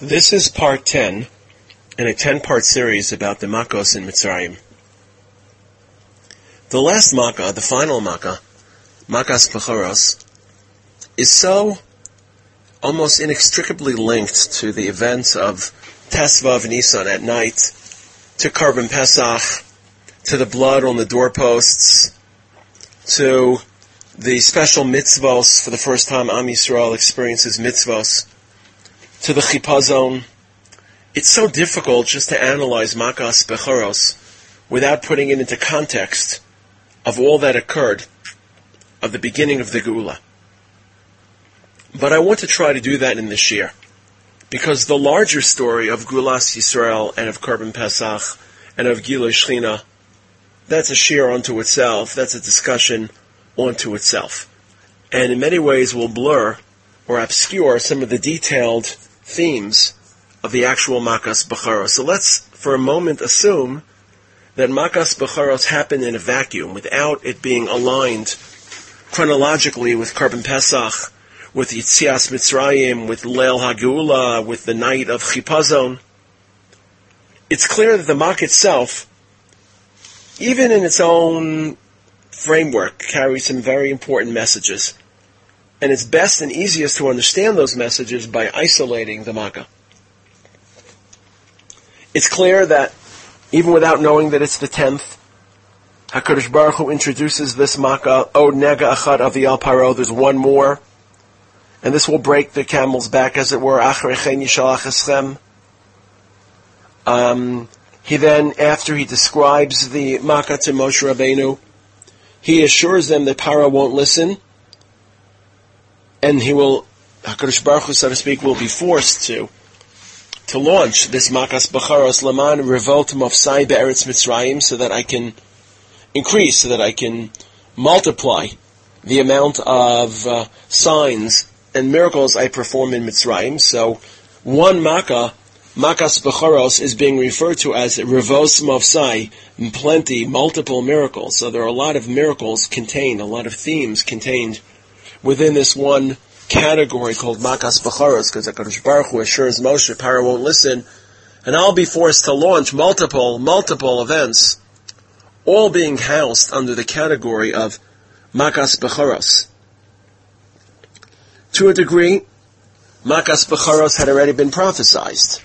This is part 10 in a 10 part series about the Makos in Mitzrayim. The last Makkah, the final Makkah, Makas Bechoros, is so almost inextricably linked to the events of Tesvav Nisan at night, to Korban Pesach, to the blood on the doorposts, to the special mitzvos for the first time Am Yisrael experiences mitzvos, to the chipazon. It's so difficult just to analyze Makas Bechoros without putting it into context of all that occurred of the beginning of the Geula. But I want to try to do that in this year. Because the larger story of Gulas Yisrael and of Korban Pesach and of Gila Shechina, that's a shear unto itself. That's a discussion unto itself. And in many ways will blur or obscure some of the detailed themes of the actual Makas Becharos. So let's, for a moment, assume that Makas Becharos happened in a vacuum without it being aligned chronologically with Korban Pesach with Yitzias Mitzrayim, with Leil Hagula, with the night of Chipazon, it's clear that the Mak itself, even in its own framework, carries some very important messages. And it's best and easiest to understand those messages by isolating the Makkah. It's clear that even without knowing that it's the tenth, HaKadosh Baruch Hu introduces this Makkah, O Nega Achad Avial Paro, there's one more and this will break the camel's back, as it were. Achrechen Um, he then, after he describes the Makkah to Moshe Rabbeinu, he assures them that Paro won't listen, and he will, Hakadosh Baruch Hu, so to speak, will be forced to to launch this Makas Bacharos Laman revolt Mofsai Be'eretz Mitzrayim, so that I can increase, so that I can multiply the amount of uh, signs and miracles I perform in Mitzrayim. So one Makkah, Makas Bechoros, is being referred to as Revos Mavsai, plenty, multiple miracles. So there are a lot of miracles contained, a lot of themes contained within this one category called Makas Bechoros, because HaKadosh Baruch Hu assures Moshe, Paro won't listen, and I'll be forced to launch multiple, multiple events, all being housed under the category of Makas Bechoros. To a degree, Makas Becharos had already been prophesized.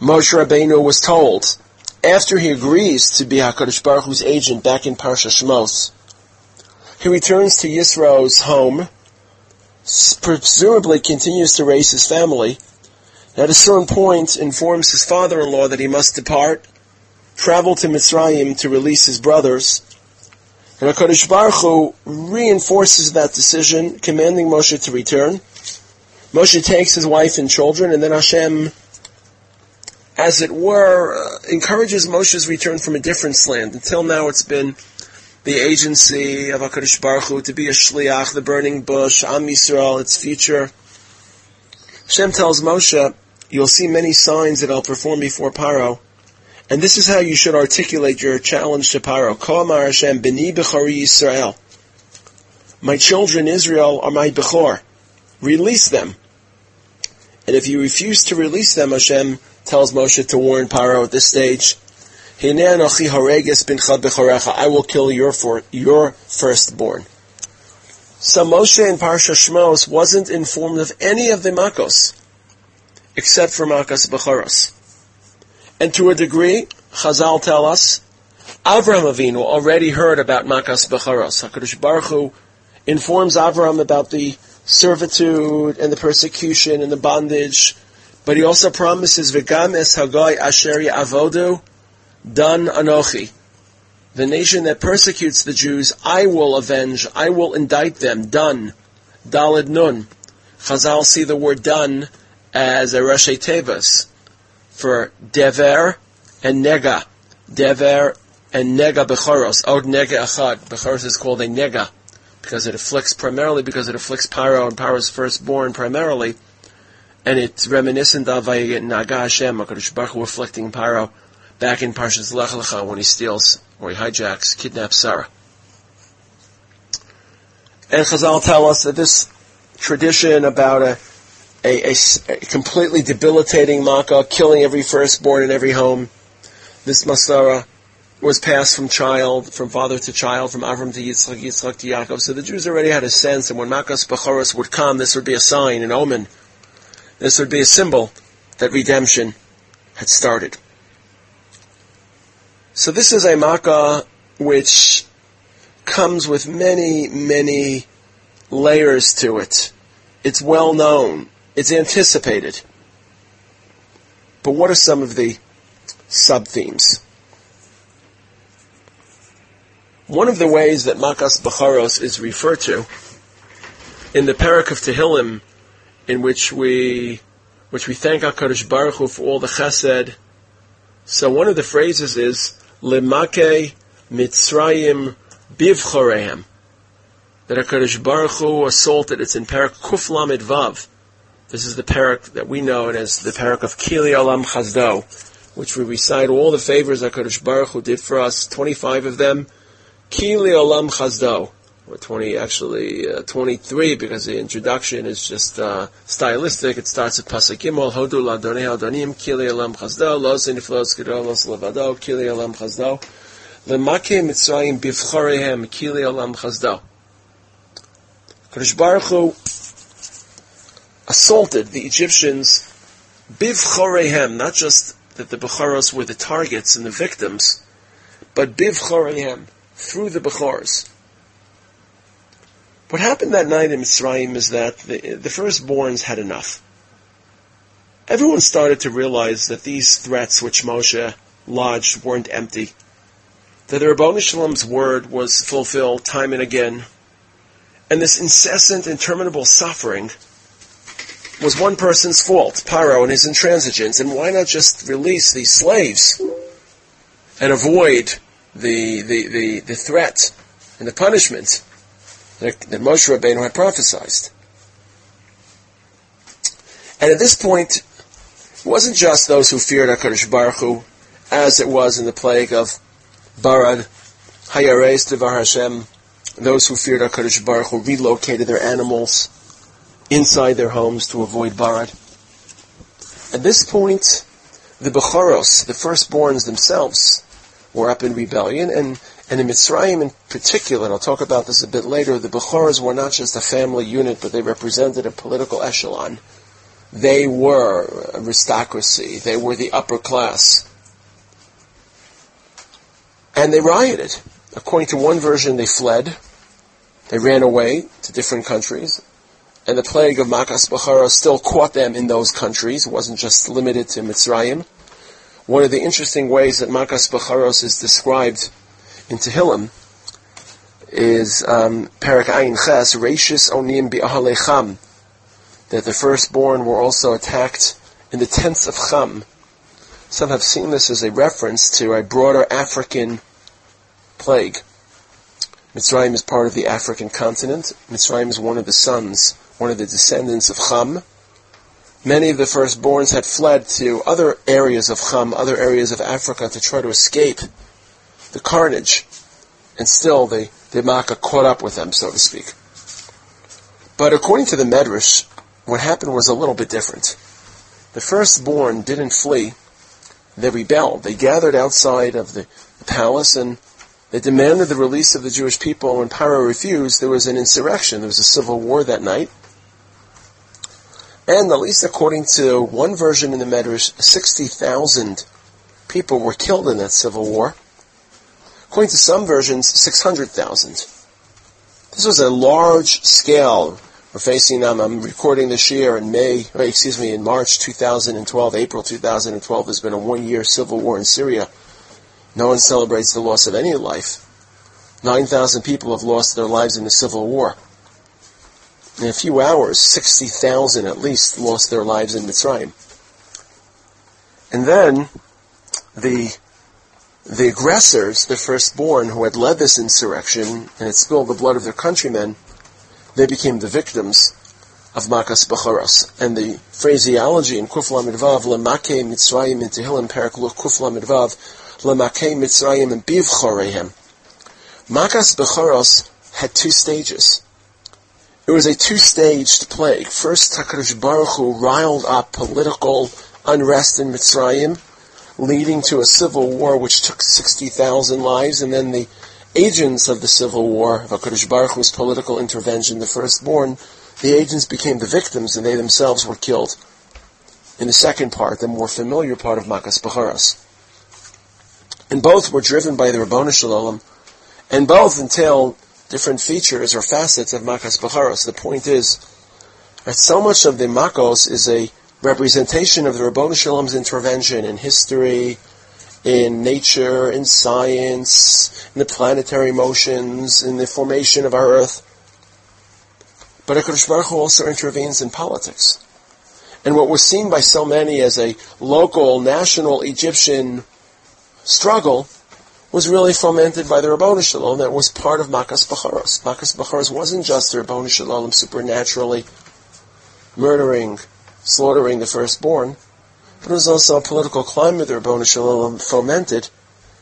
Moshe Rabbeinu was told, after he agrees to be HaKadosh Baruch Hu's agent back in Parsha Shmos, he returns to Yisro's home, presumably continues to raise his family, at a certain point informs his father-in-law that he must depart, travel to Mitzrayim to release his brothers, and HaKadosh Baruch Hu reinforces that decision, commanding Moshe to return. Moshe takes his wife and children, and then Hashem, as it were, uh, encourages Moshe's return from a different land. Until now it's been the agency of HaKadosh Baruch Hu to be a shliach, the burning bush, Am Yisrael, its future. Hashem tells Moshe, you'll see many signs that I'll perform before Paro, and this is how you should articulate your challenge to Paro. Koamar Hashem, B'ni Bechori Yisrael. My children Israel are my Bechor. Release them. And if you refuse to release them, Hashem tells Moshe to warn Paro at this stage, I will kill your, for, your firstborn. So Moshe in Parsha Shmos wasn't informed of any of the Makos, except for Makas Bechoros. And to a degree, Chazal tell us, Avram Avinu already heard about Makas Becharos. HaKadosh Baruch Hu informs Avram about the servitude and the persecution and the bondage, but he also promises, V'gam es Hagoy asher avodu dan anochi. The nation that persecutes the Jews, I will avenge, I will indict them, done. Dalid nun. Chazal see the word done as a Rashi Tevas for dever and nega. Dever and nega bechoros. Od nega achad. Bechoros is called a nega because it afflicts primarily because it afflicts Paro and Paro's firstborn primarily, and it's reminiscent of Naga Hashem, HaKadosh Baruch Hu afflicting Paro back in Parshas Lech Lecha when he steals or he hijacks, kidnaps Sarah. And Chazal tell us that this tradition about a a, a, a completely debilitating makkah, killing every firstborn in every home. This Masara was passed from child, from father to child, from Avram to Yitzchak, Yitzchak to Yaakov. So the Jews already had a sense, and when Makas Bechoros would come, this would be a sign, an omen. This would be a symbol that redemption had started. So this is a Makkah which comes with many, many layers to it. It's well known. It's anticipated. But what are some of the sub themes? One of the ways that Makas Bacharos is referred to in the Parak of Tehillim, in which we which we thank HaKadosh Baruch Hu for all the chesed. So one of the phrases is Lemake Mitzrayim Bivchorehem. That HaKadosh Baruch Hu assaulted, it's in Parak Lamed Vav. This is the parak that we know it as the parak of Kili Olam Chazdo, which we recite all the favors HaKadosh Baruch Hu did for us, 25 of them, Kili Olam Chazdo, or 20, actually uh, 23, because the introduction is just uh, stylistic. It starts with Pasuk Gimel, Hodu Ladonei Adonim, Kili Olam Chazdo, Los Iniflos Kidolos Levado, Kili Olam Chazdo, Lemake Mitzrayim Bivchorehem, Kili Olam Chazdo. Kadosh Baruch Hu assaulted the Egyptians Bivchorehem, not just that the Becharos were the targets and the victims, but Bivchorehem, through the Bechors. What happened that night in Mitzrayim is that the, the firstborns had enough. Everyone started to realize that these threats which Moshe lodged weren't empty. That the Ribono Shel Olam's word was fulfilled time and again. And this incessant, interminable suffering was one person's fault, Paro and his intransigence. And why not just release these slaves and avoid the, the, the, the threat and the punishment that, Moshe Rabbeinu had prophesied. And at this point, it wasn't just those who feared HaKadosh Baruch Hu, as it was in the plague of Barad, Hayares Devar Hashem, those who feared HaKadosh Baruch Hu relocated their animals inside their homes to avoid Barad. At this point, the Bechoros, the firstborns themselves, were up in rebellion, and, and in Mitzrayim in particular, and I'll talk about this a bit later, the Bechoros were not just a family unit, but they represented a political echelon. They were aristocracy. They were the upper class. And they rioted. According to one version, they fled. They ran away to different countries. And the plague of Makas Bachara still caught them in those countries. It wasn't just limited to Mitzrayim. One of the interesting ways that Makas Becharos is described in Tehillim is um, Parak Ayin Ches, Rashis Onim Bi'ahalecham, that the firstborn were also attacked in the tents of Cham. Some have seen this as a reference to a broader African plague. Mitzrayim is part of the African continent. Mitzrayim is one of the sons, one of the descendants of Cham. Many of the firstborns had fled to other areas of Cham, other areas of Africa to try to escape the carnage. And still, the, the Makkah caught up with them, so to speak. But according to the Medrash, what happened was a little bit different. The firstborn didn't flee. They rebelled. They gathered outside of the, the palace and they demanded the release of the Jewish people. When Paro refused, there was an insurrection. There was a civil war that night. And at least according to one version in the Medrash, 60,000 people were killed in that civil war. According to some versions, 600,000. This was a large scale. We're facing them. I'm recording this year in May, uh, excuse me, in March 2012, April 2012. There's been a one-year civil war in Syria. No one celebrates the loss of any life. 9,000 people have lost their lives in the civil war. In a few hours, 60,000 at least lost their lives in Mitzrayim. And then the the aggressors, the firstborn who had led this insurrection and had spilled the blood of their countrymen, they became the victims of Makas Bechoros. And the phraseology in Kuf Lamidvav, Lemake Mitzrayim in Tehillim Perak Kuf Lamidvav, Lemake Mitzrayim and Biv Chorehem. Makas Bechoros had two stages. It was a two-staged plague. First, HaKadosh Baruch Hu riled up political unrest in Mitzrayim, leading to a civil war which took 60,000 lives, and then the agents of the civil war, HaKadosh Baruch Hu's political intervention, the firstborn, the agents became the victims and they themselves were killed. In the second part, the more familiar part of Makas Bacharas. And both were driven by the Ribono Shel Olam, and both entail different features or facets of Makas Bacharos. The point is that so much of the Makos is a representation of the Ribono Shel Olam's intervention in history, in nature, in science, in the planetary motions, in the formation of our Earth. But HaKadosh Baruch also intervenes in politics. And what was seen by so many as a local, national Egyptian struggle was really fomented by the Ribono Shel Olam that was part of Makas Bacharos. Makas Bacharos wasn't just the Ribono Shel Olam supernaturally murdering, slaughtering the firstborn, but it was also a political climate the Ribono Shel Olam fomented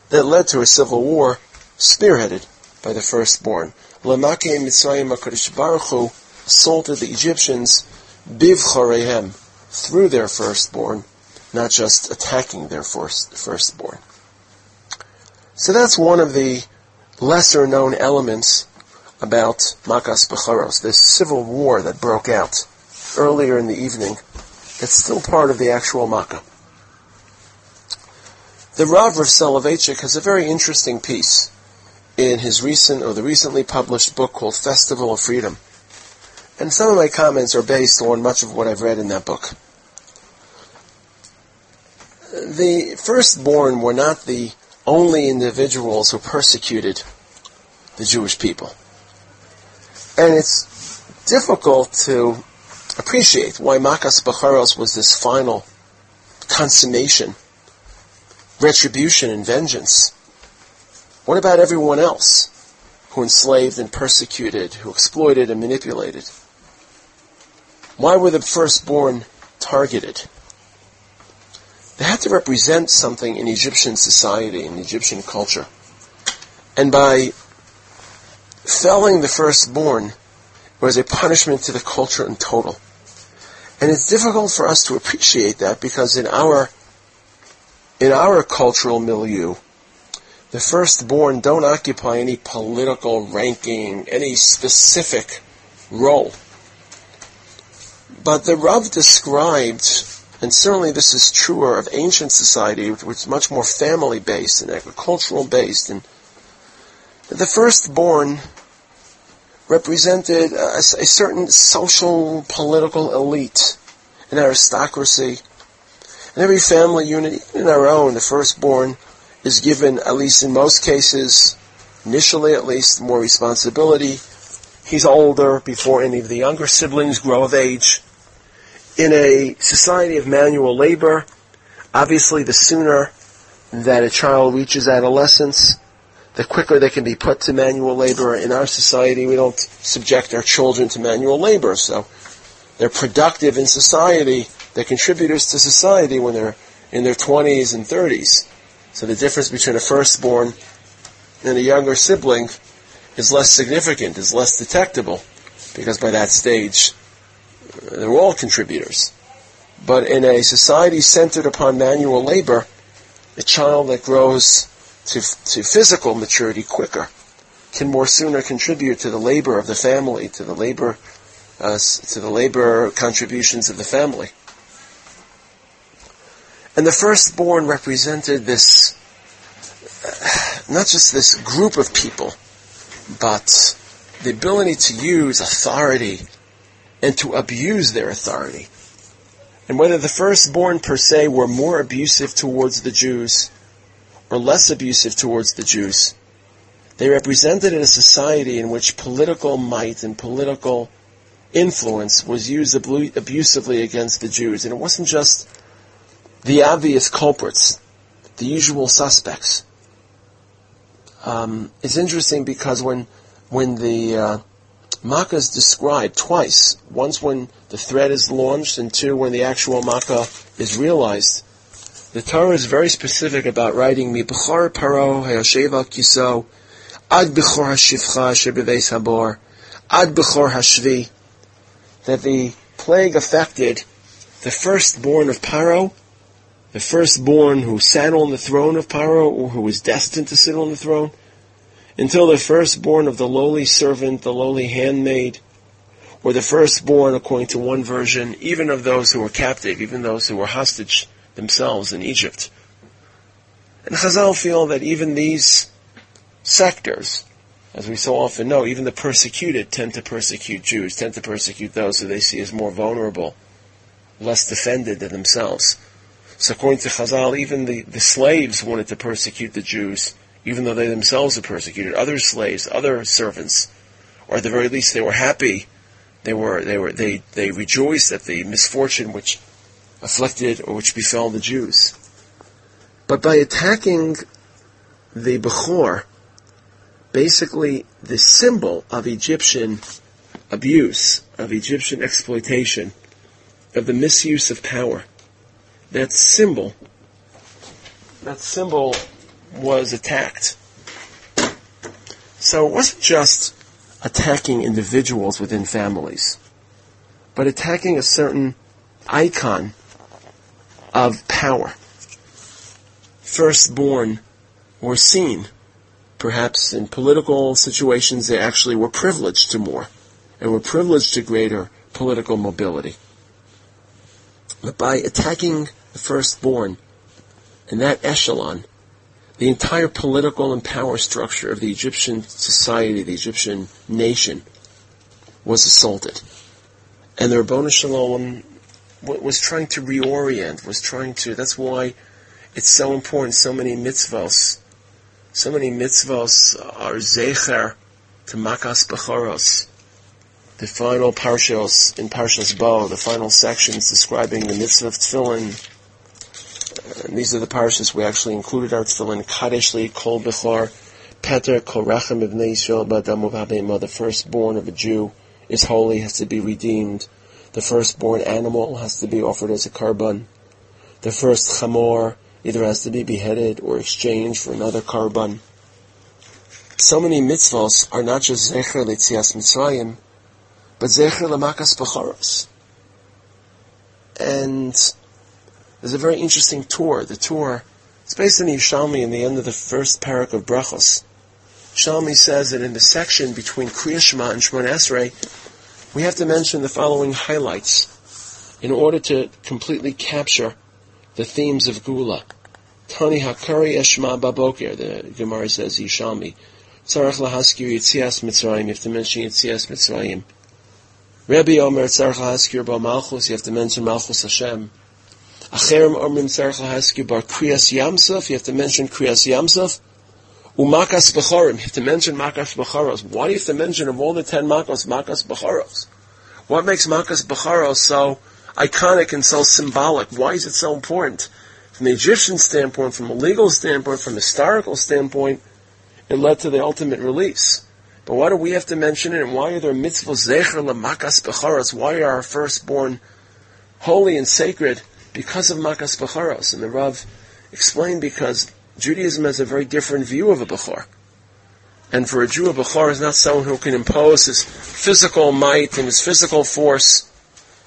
that led to a civil war spearheaded by the firstborn. Lamake Mitzrayim HaKadosh Baruch Hu assaulted the Egyptians bivchorehem through their firstborn, not just attacking their first, firstborn. So that's one of the lesser known elements about Makas Becharos, this civil war that broke out earlier in the evening. It's still part of the actual Makkah. The Rav of Soloveitchik has a very interesting piece in his recent or the recently published book called Festival of Freedom. And some of my comments are based on much of what I've read in that book. The firstborn were not the only individuals who persecuted the Jewish people. And it's difficult to appreciate why Makas Bacharos was this final consummation, retribution and vengeance. What about everyone else who enslaved and persecuted, who exploited and manipulated? Why were the firstborn targeted? They had to represent something in Egyptian society, in Egyptian culture. And by felling the firstborn was a punishment to the culture in total. And it's difficult for us to appreciate that because in our in our cultural milieu, the firstborn don't occupy any political ranking, any specific role. But the Rav described and certainly this is truer of ancient society, which was much more family based and agricultural based. And the firstborn represented a, a certain social, political elite, an aristocracy. In every family unit, even in our own, the firstborn is given, at least in most cases, initially at least, more responsibility. He's older before any of the younger siblings grow of age in a society of manual labor, obviously the sooner that a child reaches adolescence, the quicker they can be put to manual labor. In our society, we don't subject our children to manual labor, so they're productive in society. They're contributors to society when they're in their 20s and 30s. So the difference between a firstborn and a younger sibling is less significant, is less detectable, because by that stage, uh, they're all contributors. But in a society centered upon manual labor, a child that grows to, to physical maturity quicker can more sooner contribute to the labor of the family, to the labor, uh, to the labor contributions of the family. And the firstborn represented this, uh, not just this group of people, but the ability to use authority and to abuse their authority. And whether the firstborn per se were more abusive towards the Jews or less abusive towards the Jews, they represented a society in which political might and political influence was used abusively against the Jews. And it wasn't just the obvious culprits, the usual suspects. Um, it's interesting because when when the uh, Makkah is described twice. Once when the threat is launched, and two when the actual Makkah is realized. The Torah is very specific about writing Mi B'chor Paro Hayasheva Kiso Ad B'chor Hashivcha Shebeves Habor Ad B'chor Hashvi. That the plague affected the firstborn of Paro, the firstborn who sat on the throne of Paro, or who was destined to sit on the throne, until the firstborn of the lowly servant, the lowly handmaid, or the firstborn, according to one version, even of those who were captive, even those who were hostage themselves in Egypt. And Chazal feel that even these sectors, as we so often know, even the persecuted tend to persecute Jews, tend to persecute those who they see as more vulnerable, less defended than themselves. So according to Chazal, even the, the slaves wanted to persecute the Jews, even though they themselves were persecuted. Other slaves, other servants, or at the very least they were happy, they were, they were, they, they rejoiced at the misfortune which afflicted or which befell the Jews. But by attacking the Bechor, basically the symbol of Egyptian abuse, of Egyptian exploitation, of the misuse of power. That symbol, that symbol was attacked. So it wasn't just attacking individuals within families, but attacking a certain icon of power. Firstborn or seen Perhaps in political situations they actually were privileged to more and were privileged to greater political mobility. But by attacking the firstborn in that echelon, the entire political and power structure of the Egyptian society, the Egyptian nation, was assaulted. And the Ribono Shel Olam was trying to reorient, was trying to, that's why it's so important, so many mitzvahs so many mitzvahs are zecher to makas bechoros. The final parshos in Parshas Bo, the final sections describing the mitzvah of tefillin. And these are the parshas we actually included our tefillin. Kadeshli kol bechor, Peter kol rachem ibnei Yisrael The firstborn of a Jew is holy, has to be redeemed. The firstborn animal has to be offered as a korban. The first chamor either has to be beheaded or exchanged for another korban. So many mitzvahs are not just zecher letzias mitzrayim, but zecher lamakas bechoros. And there's a very interesting tour. The tour, it's based on Yishalmi in the end of the first parak of Brachos. Shalmi says that in the section between Kriyashma and Shemon Esrei, we have to mention the following highlights in order to completely capture the themes of Gula. Tani Hakari Eshma Baboker, the Gemara says Yishami. Tzarech lahaskir Yitzias Mitzrayim, you have to mention Yitzias Mitzrayim. Rabbi Omer Tzarech lahaskir Ba Malchus, you have to mention Malchus Hashem. Acherim Omrim Tzarech lahaskir Bar Kriyas Yamsuf, you have to mention Kriyas Yamsuf. Umakas Bechorim, you have to mention Makas Bechoros. Why do you have to mention of all the ten Makos, Makas Bechoros? What makes Makas Bechoros so iconic and so symbolic? Why is it so important? From the Egyptian standpoint, from a legal standpoint, from a historical standpoint, it led to the ultimate release. But why do we have to mention it? And why are there mitzvahs zecher lemakas becharos? Why are our firstborn holy and sacred? Because of makas becharos. And the Rav explained because Judaism has a very different view of a bechor. And for a Jew, a bechor is not someone who can impose his physical might and his physical force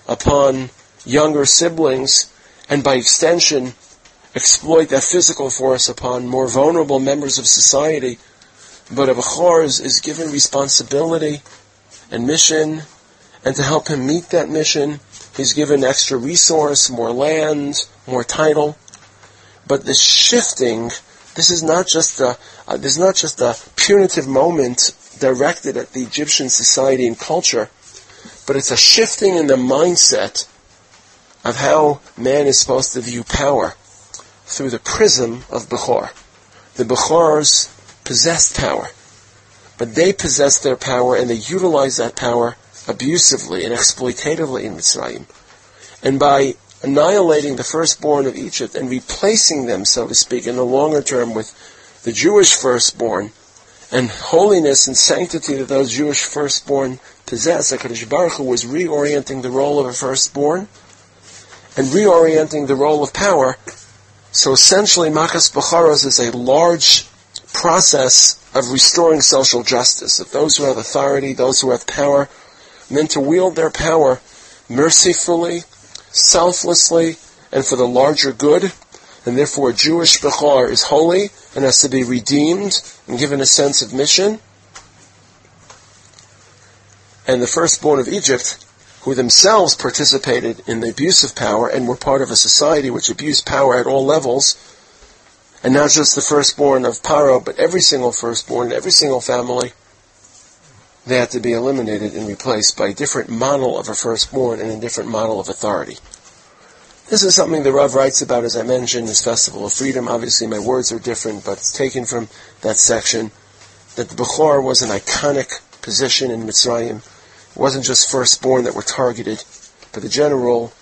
upon younger siblings, and by extension, exploit that physical force upon more vulnerable members of society. But a Bechor is, is given responsibility and mission, and to help him meet that mission, he's given extra resource, more land, more title. But the shifting, this is not just a, uh, this is not just a punitive moment directed at the Egyptian society and culture, but it's a shifting in the mindset of how man is supposed to view power through the prism of Bechor. The Bechors possessed power, but they possess their power and they utilize that power abusively and exploitatively in Mitzrayim. And by annihilating the firstborn of Egypt and replacing them, so to speak, in the longer term with the Jewish firstborn, and holiness and sanctity that those Jewish firstborn possess, HaKadosh Baruch Hu was reorienting the role of a firstborn and reorienting the role of power. So essentially, Makas Becharos is a large process of restoring social justice, that those who have authority, those who have power, meant to wield their power mercifully, selflessly, and for the larger good, and therefore Jewish Bechor is holy and has to be redeemed and given a sense of mission. And the firstborn of Egypt, who themselves participated in the abuse of power and were part of a society which abused power at all levels, and not just the firstborn of Paro, but every single firstborn, every single family, they had to be eliminated and replaced by a different model of a firstborn and a different model of authority. This is something the Rav writes about, as I mentioned, this Festival of Freedom. Obviously, my words are different, but it's taken from that section that the Bechor was an iconic position in Mitzrayim. It wasn't just firstborn that were targeted, but the general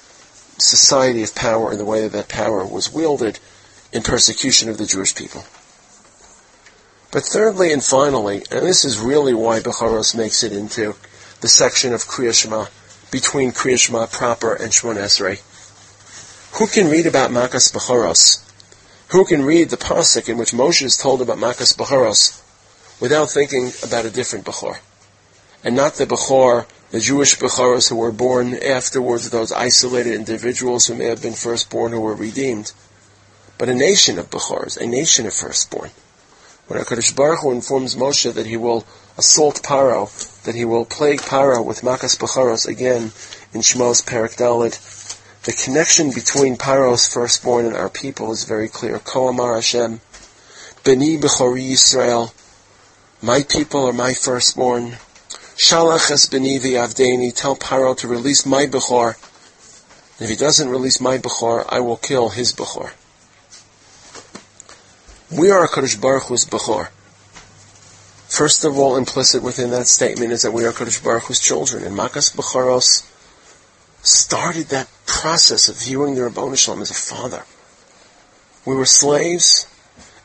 society of power and the way that that power was wielded in persecution of the Jewish people. But thirdly and finally, and this is really why Becharos makes it into the section of Kriya between Kriya proper and Shemon Esrei. Who can read about Makas Becharos? Who can read the pasuk in which Moshe is told about Makas Becharos without thinking about a different Bechor? And not the Bechor, the Jewish Becharos who were born afterwards, those isolated individuals who may have been firstborn who were redeemed, but a nation of Bechors, a nation of firstborn when HaKadosh Baruch Hu informs Moshe that he will assault Paro, that he will plague Paro with Makas Becharos again in Shmos Perak the connection between Paro's firstborn and our people is very clear. Ko Amar Hashem, Beni Bechori Yisrael, my people are my firstborn. Shalach es Beni v'avdeni, tell Paro to release my Bechor. If he doesn't release my Bechor, I will kill his Bechor. We are a Kadosh Baruch Hu's Bechor. First of all, implicit within that statement is that we are Kadosh Baruch Hu's children. And Makas Bechoros started that process of viewing the Ribono Shel Olam as a father. We were slaves,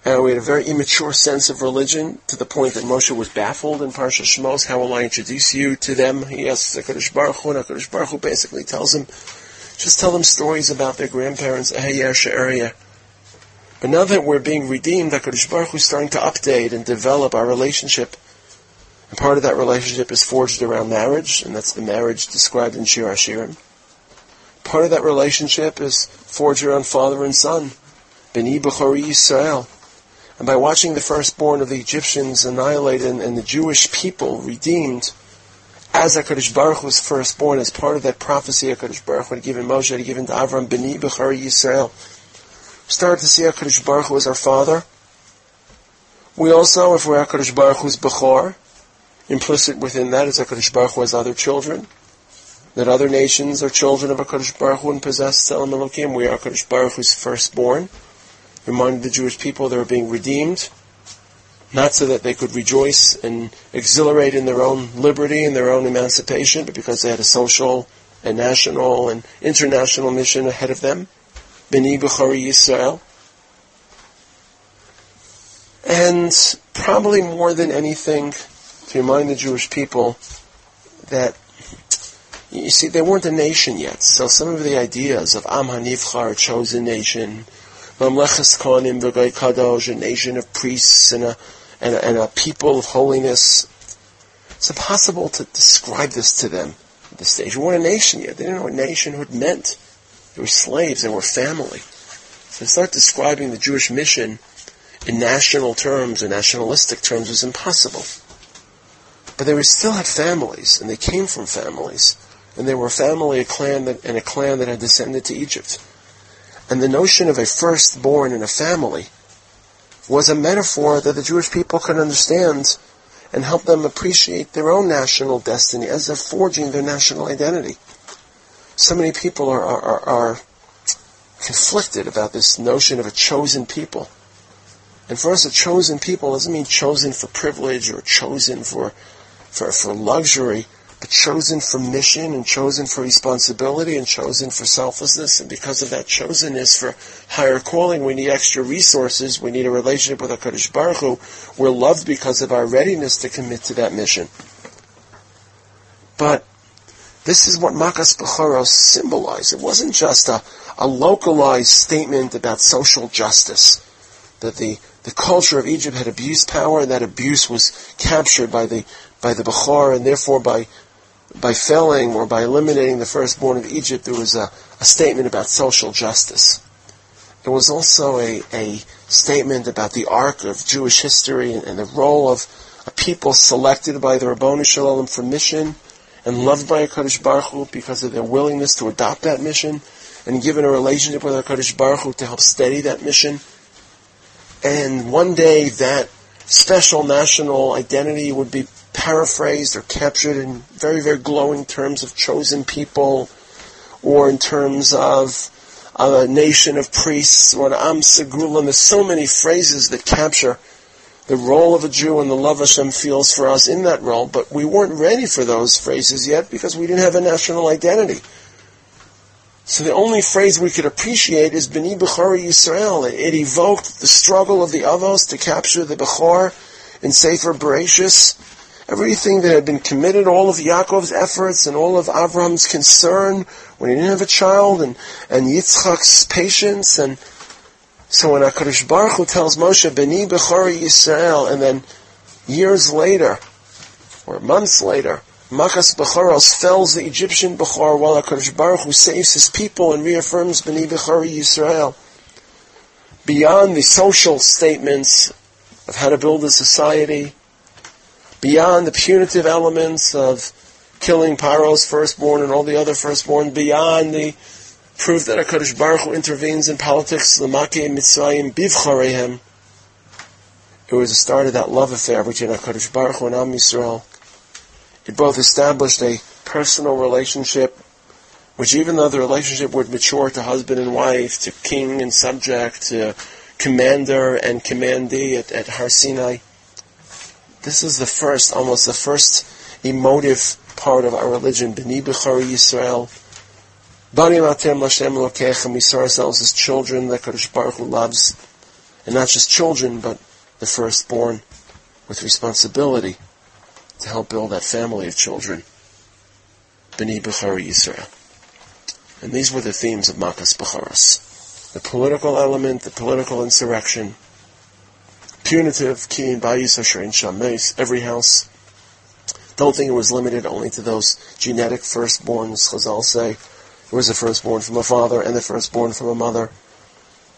and we had a very immature sense of religion to the point that Moshe was baffled in Parsha Shmos. How will I introduce you to them? He asks the Kadosh Baruch Hu, and Kadosh Baruch Hu basically tells him, just tell them stories about their grandparents, Eheyer But now that we're being redeemed, HaKadosh Baruch Hu is starting to update and develop our relationship. And part of that relationship is forged around marriage, and that's the marriage described in Shir HaShirim. Part of that relationship is forged around father and son. Beni Bechori Yisrael. And by watching the firstborn of the Egyptians annihilated and, and the Jewish people redeemed, as HaKadosh Baruch Hu was firstborn, as part of that prophecy HaKadosh Baruch Hu had given Moshe, had given to Avram, Beni Bechori Yisrael start to see HaKadosh Baruch Hu as our Father. We also, if we're HaKadosh Baruch Hu's Bechor, implicit within that is HaKadosh Baruch Hu has other children, that other nations are children of HaKadosh Baruch Hu and possess Tzelem Elokim. We are HaKadosh Baruch Hu's firstborn. Reminded the Jewish people they were being redeemed, not so that they could rejoice and exhilarate in their own liberty and their own emancipation, but because they had a social and national and international mission ahead of them. B'ni B'chari Yisrael. And probably more than anything, to remind the Jewish people that, you see, they weren't a nation yet. So some of the ideas of Am HaNivchar, a chosen nation, Mamleches Kohanim V'gai Kadosh, a nation of priests and a, and a, and a people of holiness, it's impossible to describe this to them at this stage. We weren't a nation yet. They didn't know what nationhood meant. They were slaves, they were family. So to start describing the Jewish mission in national terms or nationalistic terms was impossible. But they were, still had families, and they came from families. And they were a family, a clan, that, and a clan that had descended to Egypt. And the notion of a firstborn in a family was a metaphor that the Jewish people could understand and help them appreciate their own national destiny as they're forging their national identity so many people are, are, are conflicted about this notion of a chosen people. And for us, a chosen people doesn't mean chosen for privilege or chosen for, for, for luxury, but chosen for mission and chosen for responsibility and chosen for selflessness. And because of that chosenness for higher calling, we need extra resources. We need a relationship with HaKadosh Baruch Hu. We're loved because of our readiness to commit to that mission. But this is what Makas Bechoros symbolized. It wasn't just a, a localized statement about social justice, that the, the culture of Egypt had abused power, and that abuse was captured by the, by the Bechor, and therefore by by felling or by eliminating the firstborn of Egypt, there was a, a statement about social justice. It was also a, a statement about the arc of Jewish history and, and the role of a people selected by the Ribono Shel Olam for mission and loved by HaKadosh Baruch Hu because of their willingness to adopt that mission and given a relationship with HaKadosh Baruch Hu to help steady that mission. And one day that special national identity would be paraphrased or captured in very, very glowing terms of chosen people or in terms of a nation of priests or an Am Segulam. There's so many phrases that capture the role of a Jew and the love Hashem feels for us in that role, but we weren't ready for those phrases yet because we didn't have a national identity. So the only phrase we could appreciate is B'ni Bechori Yisrael. It evoked the struggle of the Avos to capture the Bechor in Sefer Bereshis. Everything that had been committed, all of Yaakov's efforts and all of Avram's concern when he didn't have a child, and, and Yitzchak's patience, and so when HaKadosh Baruch Hu tells Moshe, B'ni Bechori Yisrael, and then years later, or months later, Makas Bechoros fells the Egyptian Bechor while HaKadosh Baruch Hu saves his people and reaffirms B'ni Bechori Yisrael. Beyond the social statements of how to build a society, beyond the punitive elements of killing Paro's firstborn and all the other firstborn, beyond the proof that HaKadosh Baruch Hu intervenes in politics, Lamake Mitzrayim Bivcharehem. It was the start of that love affair between HaKadosh Baruch Hu and Am Yisrael. It both established a personal relationship, which even though the relationship would mature to husband and wife, to king and subject, to commander and commandee at, at Har Sinai, this is the first, almost the first emotive part of our religion, B'ni B'chari Yisrael, Banim atem we saw ourselves as children that Kadosh Baruch Hu loves, and not just children, but the firstborn, with responsibility to help build that family of children. B'ni B'chari Yisrael. And these were the themes of Makas B'charas. The political element, the political insurrection, punitive, keen, bayis asher in shames, every house. Don't think it was limited only to those genetic firstborns, Chazal say, it was the firstborn from a father and the firstborn from a mother.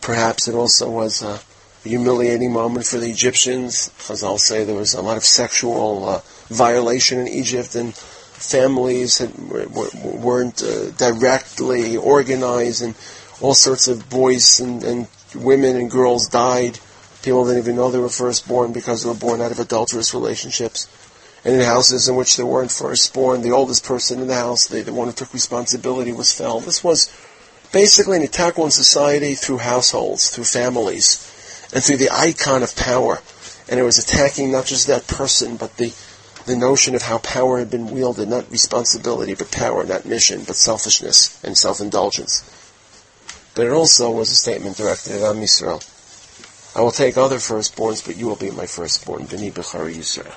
Perhaps it also was a humiliating moment for the Egyptians. As I'll say, there was a lot of sexual uh, violation in Egypt, and families had, weren't uh, directly organized, and all sorts of boys and, and women and girls died. People didn't even know they were firstborn because they were born out of adulterous relationships and in houses in which there weren't firstborn, the oldest person in the house, the, the one who took responsibility was felled. This was basically an attack on society through households, through families, and through the icon of power. And it was attacking not just that person, but the, the notion of how power had been wielded, not responsibility, but power, not mission, but selfishness and self-indulgence. But it also was a statement directed at Am Yisrael. I will take other firstborns, but you will be my firstborn, B'ni B'chari Yisrael.